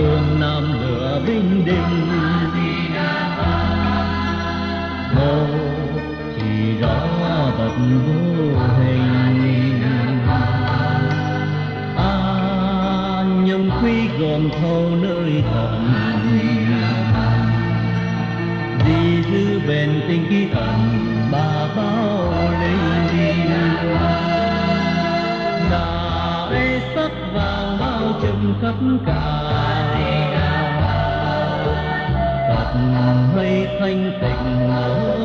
phương nam lửa vinh đình. Mô chỉ rõ vật vô hình. A nhung quy gồm thâu nơi thần. Di dư bền tình ký thần, bà bao linh. Đại sắc vàng bao trùm khắp cả hơi thanh tịnh